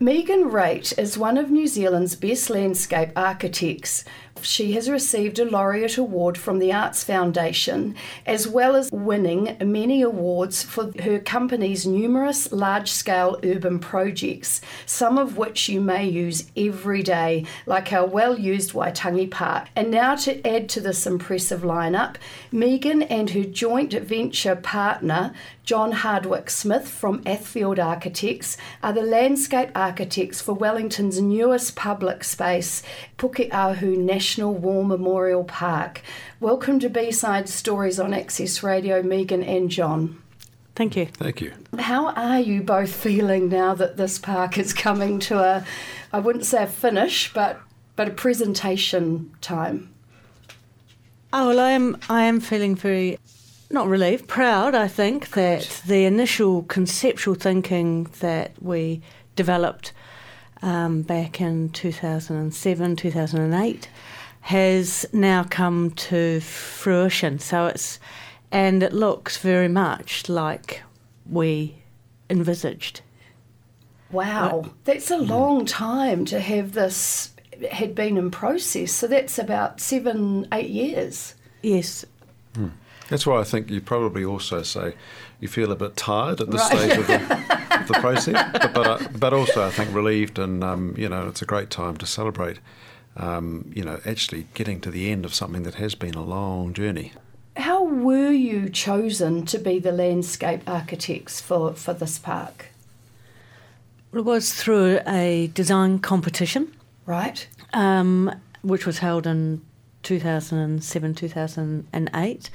Megan Wraight is one of New Zealand's best landscape architects. She has received a laureate award from the Arts Foundation, as well as winning many awards for her company's numerous large scale urban projects, some of which you may use every day, like our well used Waitangi Park. And now, to add to this impressive lineup, Megan and her joint venture partner, John Hardwick Smith from Athfield Architects, are the landscape architects for Wellington's newest public space, Pukeahu National War Memorial Park. Welcome to B-Side Stories on Access Radio, Megan and John. Thank you. Thank you. How are you both feeling now that this park is coming to a, I wouldn't say a finish, but but a presentation time? Oh well, I am. I am feeling very not relieved, proud, I think, that the initial conceptual thinking that we developed um, back in 2007, 2008 has now come to fruition. So it's, and it looks very much like we envisaged. Wow, that's a long time to have this had been in process. So that's about seven, eight years. Yes. Hmm. That's why I think you probably also say you feel a bit tired at this right. stage of the, of the process, but but, uh, but, also I think relieved, and um, you know it's a great time to celebrate. Um, you know, actually getting to the end of something that has been a long journey. How were you chosen to be the landscape architects for, for this park? It was through a design competition. Right. Um, which was held in 2007, 2008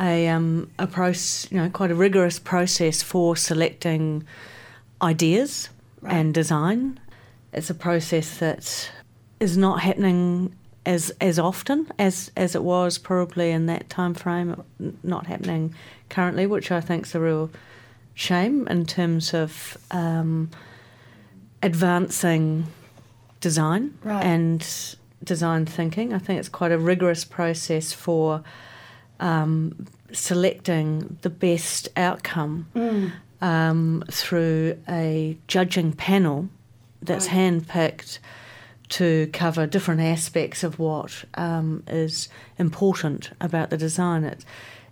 a um, a process, you know, quite a rigorous process for selecting ideas right. and design. It's a process that is not happening as as often as as it was probably in that time frame. Not happening currently, which I think is a real shame in terms of um, advancing design right. and design thinking. I think it's quite a rigorous process for um, selecting the best outcome mm. um, through a judging panel that's right. handpicked to cover different aspects of what um, is important about the design. It,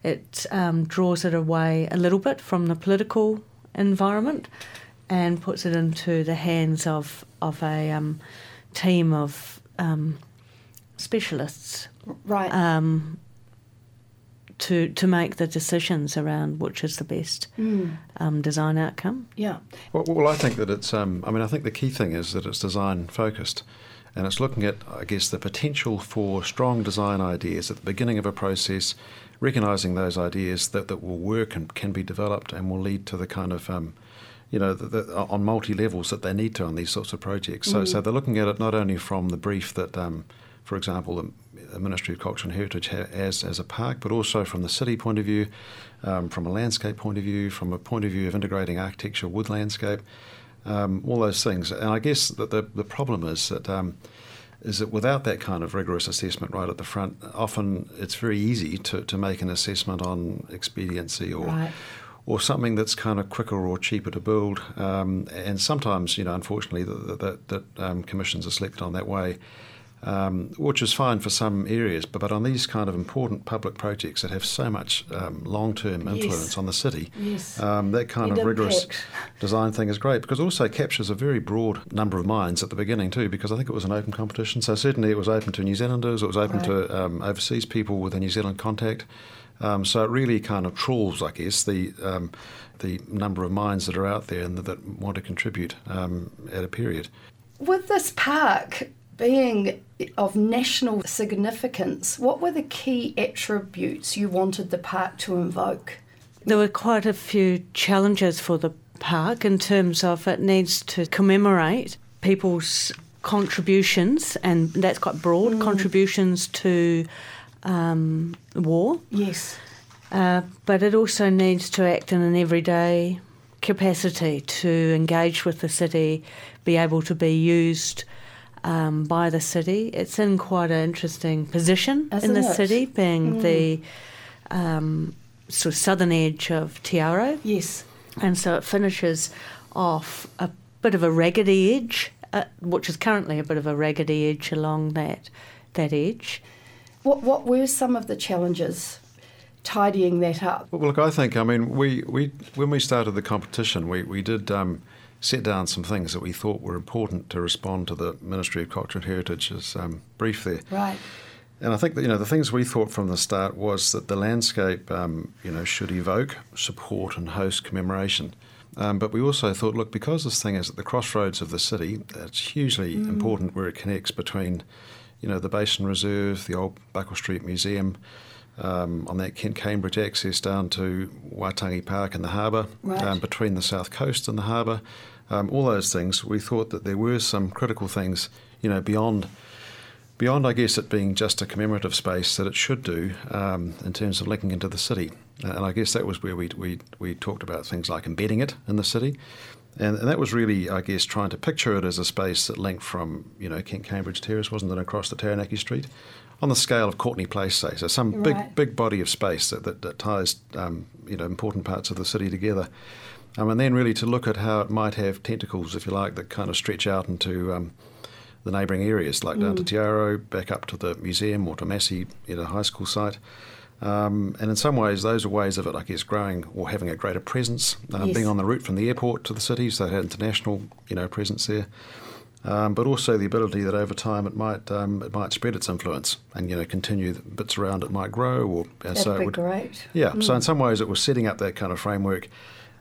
it um, draws it away a little bit from the political environment and puts it into the hands of, of a um, team of um, specialists. Right um, to to make the decisions around which is the best mm. um, design outcome. Yeah. Well, well, I think that it's. Um, I mean, I think the key thing is that it's design focused, and it's looking at, I guess, the potential for strong design ideas at the beginning of a process, recognizing those ideas that, that will work and can be developed and will lead to the kind of um, you know, the, the, on multi levels that they need to on these sorts of projects. So, mm. so they're looking at it not only from the brief that, um, for example, the, the Ministry of Culture and Heritage has as a park, but also from the city point of view, um, from a landscape point of view, from a point of view of integrating architecture with landscape, um, all those things. And I guess that the, the problem is that um, is that without that kind of rigorous assessment right at the front, often it's very easy to, to make an assessment on expediency or right. or something that's kind of quicker or cheaper to build. Um, and sometimes, you know, unfortunately, that, that, um, commissions are selected on that way um, which is fine for some areas, but, but on these kind of important public projects that have so much um, long term influence yes. on the city, yes. um, that kind of rigorous design thing is great because it also captures a very broad number of minds at the beginning, too, because I think it was an open competition. So certainly it was open to New Zealanders, it was open right. to um, overseas people with a New Zealand contact. Um, so it really kind of trawls, I guess, the um, the number of minds that are out there and that, that want to contribute at a period. With this park, being of national significance, what were the key attributes you wanted the park to invoke? There were quite a few challenges for the park in terms of it needs to commemorate people's contributions, and that's quite broad mm. contributions to um, war. Yes. Uh, but it also needs to act in an everyday capacity to engage with the city, be able to be used um, by the city. It's in quite an interesting position Isn't in the it? city, being mm. the um, sort of southern edge of Te Aro. Yes. And so it finishes off a bit of a raggedy edge, uh, which is currently a bit of a raggedy edge along that that edge. What what were some of the challenges tidying that up? Well, look, I think I mean we, we when we started the competition, we we did. Um, set down some things that we thought were important to respond to the Ministry of Culture and Heritage's um, brief there. Right. And I think that you know the things we thought from the start was that the landscape, um, you know, should evoke, support, and host commemoration. Um, but we also thought, look, because this thing is at the crossroads of the city, it's hugely mm. important where it connects between, you know, the Basin Reserve, the old Buckle Street Museum, um, on that Kent Cambridge access down to Waitangi Park and the harbour, right. um, between the south coast and the harbour, um, all those things. We thought that there were some critical things, you know, beyond. Beyond, I guess, it being just a commemorative space that it should do um, in terms of linking into the city. And I guess that was where we, we, we talked about things like embedding it in the city. And, and, that was really, I guess, trying to picture it as a space that linked from, you know, Kent Cambridge Terrace, wasn't it, across the Taranaki Street, on the scale of Courtenay Place, say. So some right. big big body of space that, that, that ties um, you know important parts of the city together. Um, and then really to look at how it might have tentacles, if you like, that kind of stretch out into um, the neighbouring areas, like mm. down to mm. Te Aro, back up to the museum or to Massey at a high school site. Um, and in some ways, those are ways of it, I guess, growing or having a greater presence, uh, yes. being on the route from the airport to the city, so had international, you know, presence there um, but also the ability that over time it might um, it might spread its influence and you know continue bits around it might grow or That'd so be it would, great. Yeah, mm. so in some ways it was setting up that kind of framework.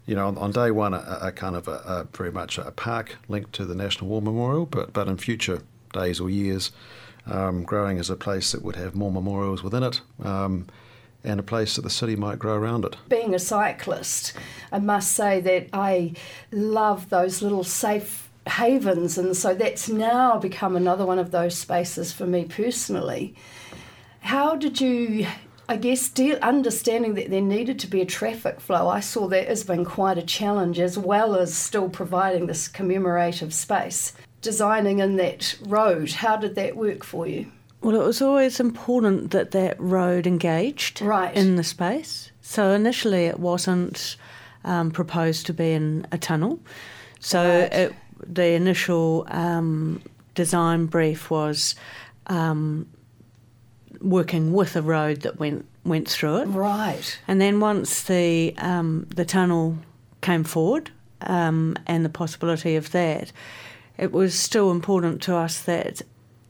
You know, on, on day one, a, a kind of a, a, very much a park linked to the National War Memorial, but but in future days or years, um, growing as a place that would have more memorials within it. Um, and a place that the city might grow around it. Being a cyclist, I must say that I love those little safe havens, and so that's now become another one of those spaces for me personally. How did you, I guess, deal, understanding that there needed to be a traffic flow? I saw that as being quite a challenge, as well as still providing this commemorative space. Designing in that road, how did that work for you? Well, it was always important that that road engaged right. in the space. So initially, it wasn't um, proposed to be in a tunnel. So right. it the initial um, design brief was um, working with a road that went went through it. Right. And then once the um, the tunnel came forward um, and the possibility of that, it was still important to us that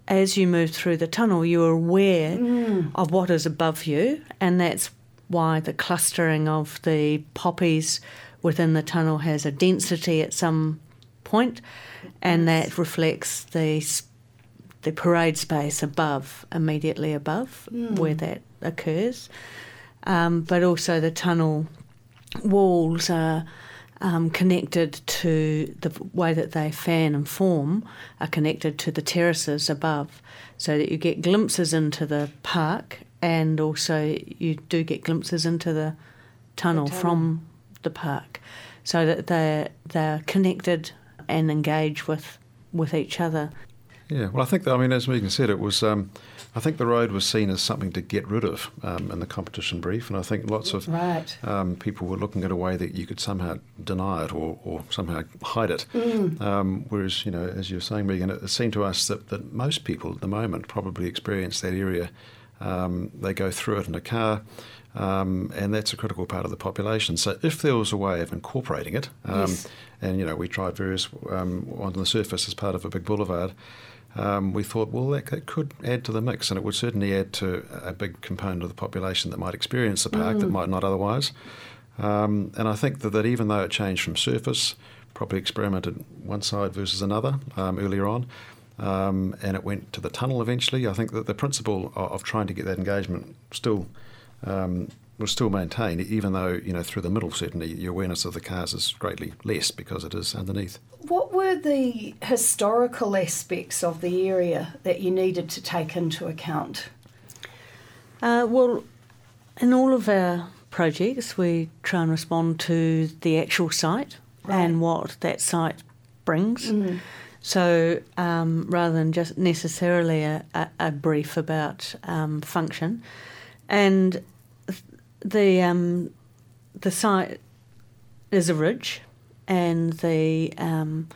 as you moved through the tunnel, you were aware mm. of what is above you, and that's why the clustering of the poppies within the tunnel has a density at some point, and that reflects the the parade space above, immediately above mm. where that occurs. Um, but also the tunnel walls are um, connected to the way that they fan and form are connected to the terraces above, so that you get glimpses into the park and also you do get glimpses into the tunnel, the tunnel. from the park, so that they're they're connected and engage with with each other. Yeah, well, I think that, I mean, as Megan said, it was. Um, I think the road was seen as something to get rid of um, in the competition brief, and I think lots of right. um, people were looking at a way that you could somehow deny it or, or somehow hide it. Mm. Um, whereas, you know, as you were saying, Megan, it, it seemed to us that, that most people at the moment probably experience that area. Um, they go through it in a car. Um, and that's a critical part of the population. So if there was a way of incorporating it, um, yes. And you know we tried various um, on the surface as part of a big boulevard, um, we thought well that, that, could add to the mix, and it would certainly add to a big component of the population that might experience the park mm. that might not otherwise. Um, and I think that, that even though it changed from surface, probably experimented one side versus another um, earlier on. Um, and it went to the tunnel eventually. I think that the principle of, of trying to get that engagement still um, was still maintained, even though you know through the middle certainly your awareness of the cars is greatly less because it is underneath. What were the historical aspects of the area that you needed to take into account? Uh, well, in all of our projects, we try and respond to the actual site right. and what that site brings. Mm. So um, rather than just necessarily a, a, a brief about um, function, and the um, the site is a ridge, and the um,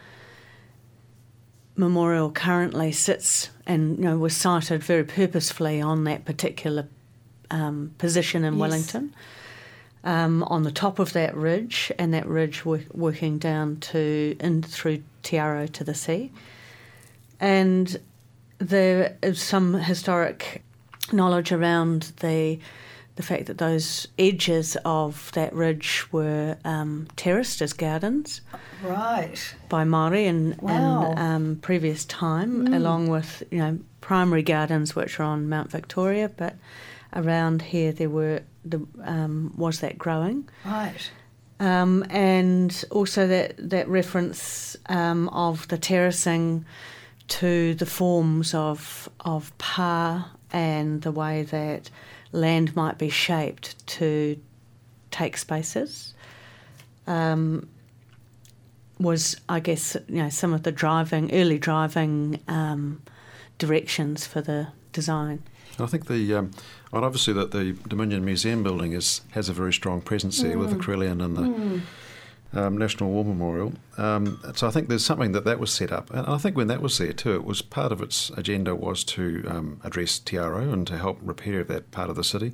memorial currently sits and you know was sited very purposefully on that particular um, position in Yes. Wellington. Um, on the top of that ridge, and that ridge work, working down to in through Te Aro to the sea, and there is some historic knowledge around the the fact that those edges of that ridge were um, terraced as gardens Right. by Maori in, Wow. in um, previous time, along with you know primary gardens which are on Mount Victoria, but around here there were the um, was that growing, Right. um, and also that that reference um, of the terracing to the forms of of pa and the way that land might be shaped to take spaces. Um, was I guess you know some of the driving early driving um, directions for the design. I think the um, well, obviously that the Dominion Museum building is has a very strong presence here with the Carillon and the um, National War Memorial. Um, so I think there's something that that was set up, and I think when that was there too, it was part of its agenda was to um, address Te Aro and to help repair that part of the city.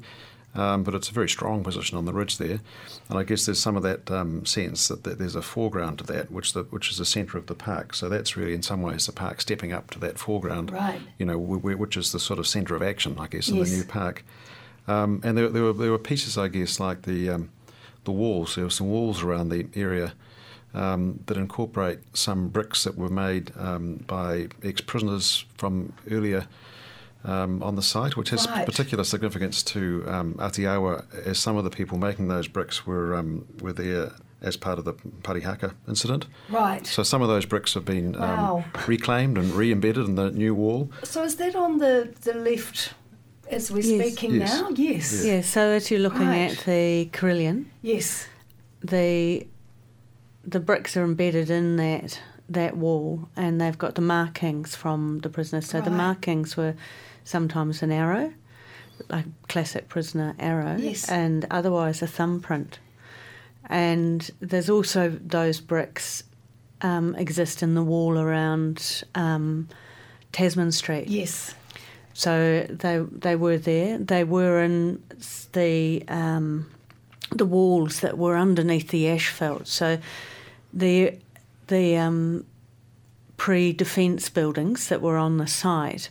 Um, but it's a very strong position on the ridge there, and I guess there's some of that um, sense that, that there's a foreground to that, which the, which is the centre of the park. So that's really, in some ways, the park stepping up to that foreground Right. you know, wh- wh- which is the sort of centre of action, I guess, in Yes. the new park. Um, and there, there, were, there were pieces, I guess, like the um, the walls. There were some walls around the area um, that incorporate some bricks that were made um, by ex-prisoners from earlier um, on the site, which has Right. particular significance to um, Atiawa, as some of the people making those bricks were um, were there as part of the Parihaka incident. Right. So some of those bricks have been Wow. um, reclaimed and re-embedded in the new wall. So is that on the, the left as we're Yes. speaking Yes. now? Yes. Yeah. So as you're looking Right. at the Carillon, Yes. the the bricks are embedded in that that wall, and they've got the markings from the prisoners. So the markings were sometimes an arrow, like classic prisoner arrow, Yes. and otherwise a thumbprint. And there's also those bricks um, exist in the wall around um, Tasman Street. Yes. So they they were there. They were in the um, the walls that were underneath the asphalt. So the the um, pre-defence buildings that were on the site,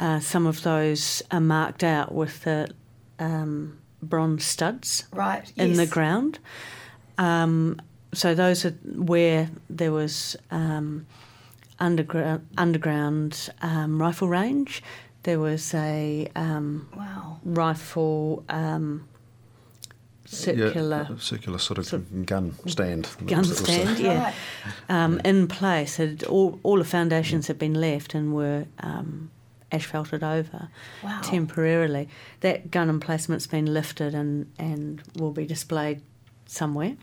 uh, some of those are marked out with the um, bronze studs Right. in the ground. Um, so those are where there was um, underground underground um, rifle range. There was a um, Wow. rifle um, circular Yeah, circular sort of sort gun stand. gun It was, stand, yeah, Right. um, in place. Had all all the foundations had been left and were um, asphalted over Wow. temporarily. That gun emplacement's been lifted and, and will be displayed somewhere.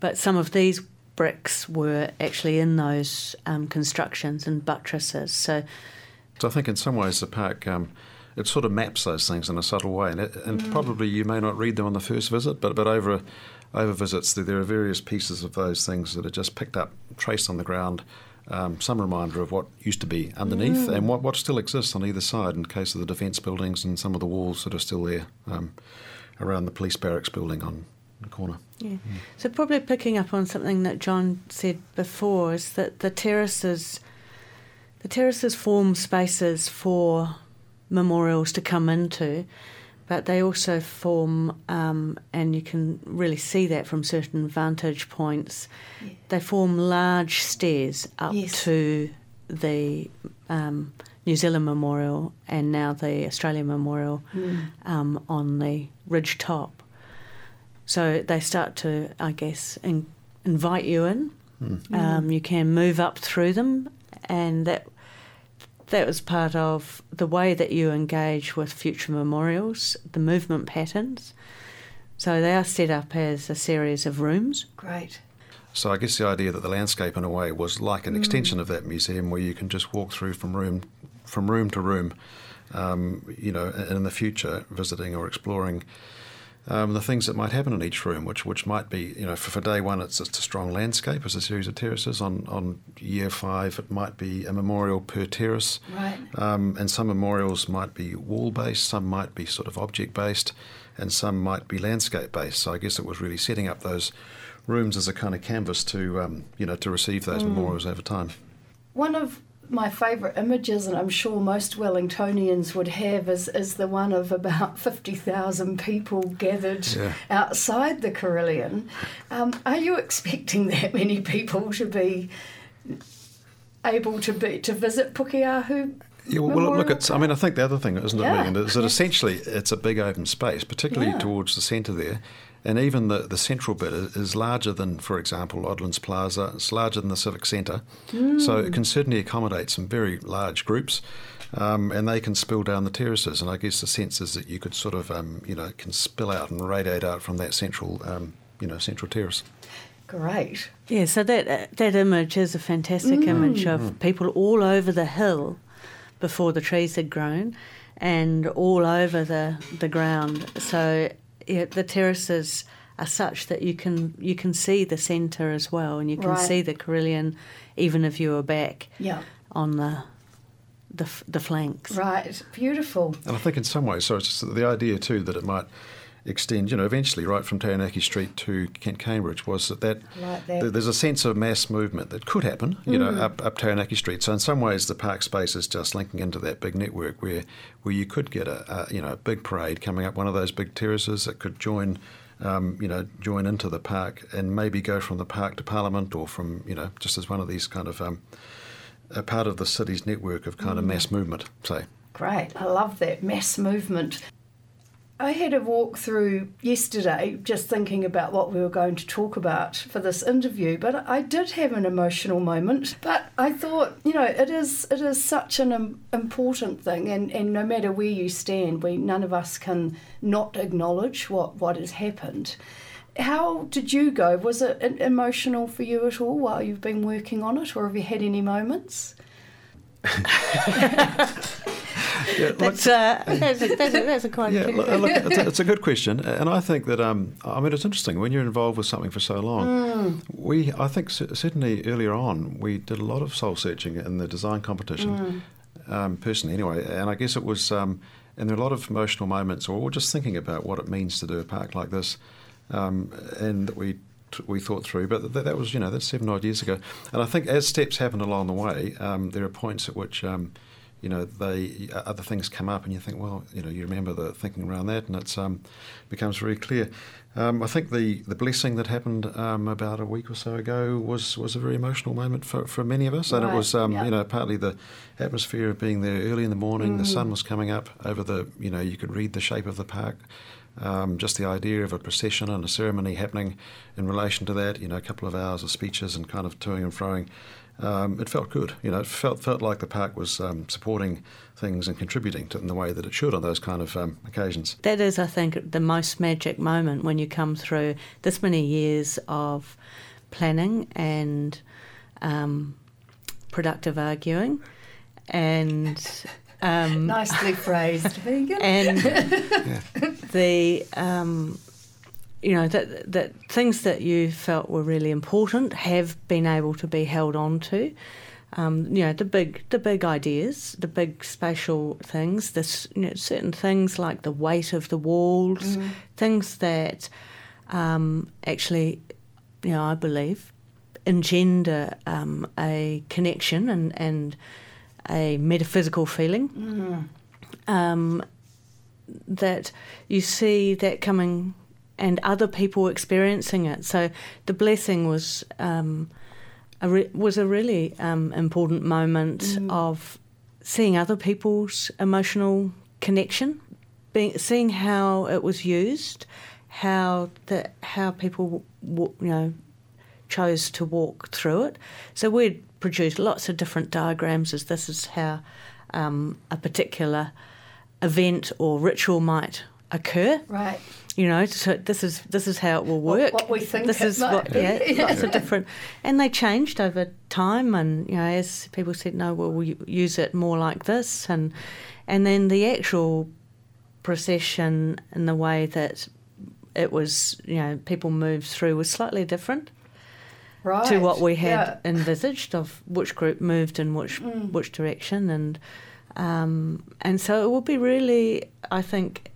But some of these bricks were actually in those um, constructions and buttresses. So So I think in some ways the park um, it sort of maps those things in a subtle way, and, it, and Mm. probably you may not read them on the first visit, but but over over visits there, there are various pieces of those things that are just picked up, traced on the ground. Um, some reminder of what used to be underneath Mm. and what, what still exists on either side in case of the defence buildings and some of the walls that are still there um, around the police barracks building on the corner. Yeah. So probably picking up on something that John said before is that the terraces, the terraces form spaces for memorials to come into, but they also form, um, and you can really see that from certain vantage points. Yeah. They form large stairs up Yes. to the um, New Zealand Memorial and now the Australian Memorial Mm. um, on the ridge top. So they start to, I guess, in, invite you in. Um, you can move up through them, and that that was part of the way that you engage with future memorials, the movement patterns. So they are set up as a series of rooms. Great. So I guess the idea that the landscape, in a way, was like an extension of that museum, where you can just walk through from room, from room to room. Um, you know, and in the future, visiting or exploring um, the things that might happen in each room, which which might be, you know, for, for day one, it's just a strong landscape as a series of terraces. On on year five, it might be a memorial per terrace, Right. um, and some memorials might be wall based, some might be sort of object based, and some might be landscape based. So I guess it was really setting up those rooms as a kind of canvas to um, you know to receive those memorials over time. One of my favourite images, and I'm sure most Wellingtonians would have, is, is the one of about 50,000 people gathered Yeah. outside the Carillon. Um, are you expecting that many people to be able to be to visit Pukeahu? Yeah, well, Memorial look, it's. I mean, I think the other thing, isn't it, Megan, is that essentially it's a big open space, particularly Yeah. towards the centre there, and even the, the central bit is, is larger than, for example, Odlins Plaza. It's larger than the Civic Centre, so it can certainly accommodate some very large groups, um, and they can spill down the terraces. And I guess the sense is that you could sort of, um, you know, can spill out and radiate out from that central, um, you know, central terrace. Great. Yeah, so that that image is a fantastic image of people all over the hill before the trees had grown, and all over the the ground. So yeah, the terraces are such that you can you can see the centre as well, and you can Right. see the Carillon even if you were back Yeah. on the the f- the flanks. Right. Beautiful. And I think in some ways, so it's just the idea too that it might extend, you know, eventually right from Taranaki Street to Kent Cambridge was that, that Like that. th- there's a sense of mass movement that could happen, you know, up, up Taranaki Street. So in some ways, the park space is just linking into that big network where where you could get a, a you know a big parade coming up one of those big terraces that could join. Um, you know, join into the park and maybe go from the park to Parliament, or from you know, just as one of these kind of um, a part of the city's network of kind of mass movement. Say, Great. I love that mass movement. I had a walk through yesterday just thinking about what we were going to talk about for this interview, but I did have an emotional moment. But I thought, you know, it is it is such an important thing and, and no matter where you stand, we none of us can not acknowledge what, what has happened. How did you go? Was it emotional for you at all while you've been working on it, or have you had any moments? yeah, That's, uh, that's, a, that's, a, that's a quite Yeah, look, look, it's, a, it's a good question, and I think that um, I mean it's interesting when you're involved with something for so long. We, I think, certainly earlier on, we did a lot of soul searching in the design competition, um, personally anyway, and I guess it was, um, and there are a lot of emotional moments, or just thinking about what it means to do a park like this, um, and that we. We thought through, but that, that was you know that's seven odd years ago, and I think as steps happen along the way, um, there are points at which um, you know, they other things come up, and you think, well, you know, you remember the thinking around that, and it's um, becomes very clear. Um, I think the, the blessing that happened um, about a week or so ago was, was a very emotional moment for, for many of us, and Right, it was um, yeah. you know partly the atmosphere of being there early in the morning. The sun was coming up over the you know you could read the shape of the park. Um, just the idea of a procession and a ceremony happening in relation to that, you know, a couple of hours of speeches and kind of toing and froing. Um, it felt good, you know. It felt felt like the park was um, supporting things and contributing to in the way that it should on those kind of um, occasions. That is, I think, the most magic moment when you come through this many years of planning and um, productive arguing, and um, Nicely phrased, Megan. and the um, you know that that things that you felt were really important have been able to be held on to. Um, you know the big the big ideas, the big spatial things, this you know, certain things like the weight of the walls, things that um, actually, you know, I believe engender um, a connection and and a metaphysical feeling. Um, that you see that coming and other people experiencing it. So the blessing was um, a re- was a really um, important moment of seeing other people's emotional connection, being seeing how it was used, how the how people you know chose to walk through it. So we'd produced lots of different diagrams as this is how um, a particular event or ritual might occur. Right. You know, so this is this is how it will work. what we think this it is might what be. yeah, lots of different, and they changed over time. And you know, as people said, no, well, we'll use it more like this, and and then the actual procession and the way that it was, you know, people moved through was slightly different right. to what we had Yeah. envisaged of which group moved in which Mm. which direction, and um, and so it will be really, I think,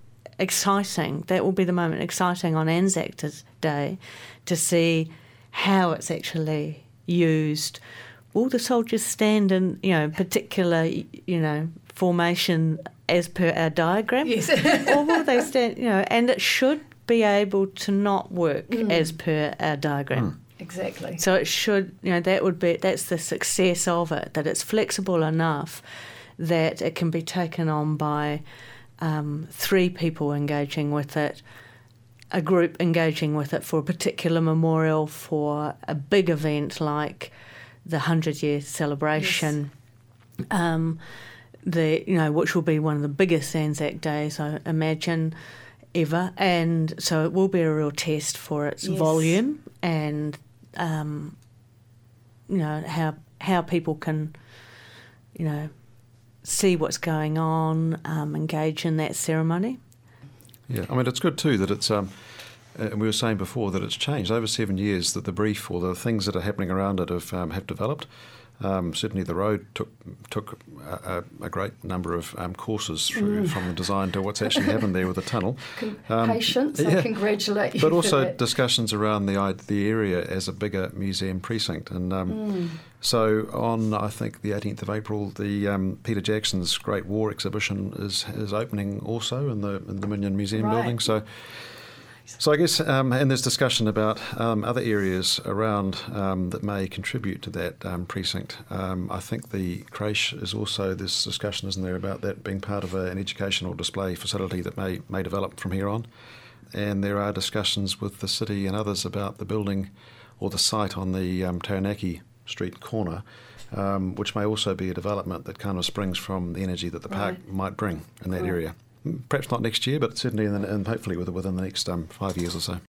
exciting. That will be the moment exciting on Anzac Day to see how it's actually used. Will the soldiers stand in, you know, particular, you know, formation as per our diagram? Yes. or will they stand, you know, and it should be able to not work Mm. as per our diagram. exactly. So it should, you know, that would be that's the success of it that it's flexible enough that it can be taken on by um, three people engaging with it, a group engaging with it for a particular memorial for a big event like the hundred year celebration. Um, the you know which will be one of the biggest Anzac days I imagine ever, and so it will be a real test for its Yes. volume and um, you know how how people can you know see what's going on, um, engage in that ceremony. Yeah, I mean, it's good too that it's, um, and we were saying before that it's changed over seven years that the brief or the things that are happening around it have, um, have developed. Um, certainly, the road took took a, a, great number of um, courses through from the design to what's actually happened there with the tunnel. Um, Patience, yeah. I congratulate you. But also that. discussions around the the area as a bigger museum precinct, and um, Mm. so on. I think the 18th of April, the um, Peter Jackson's Great War exhibition is is opening also in the in the Dominion Museum Right. building. So. So I guess, um, and there's discussion about um, other areas around um, that may contribute to that um, precinct. Um, I think the creche is also this discussion, isn't there, about that being part of a, an educational display facility that may may develop from here on. And there are discussions with the city and others about the building or the site on the um, Taranaki Street corner, um, which may also be a development that kind of springs from the energy that the park Right. might bring in that Right. area. Perhaps not next year, but certainly in, the, in hopefully within within the next um, five years or so.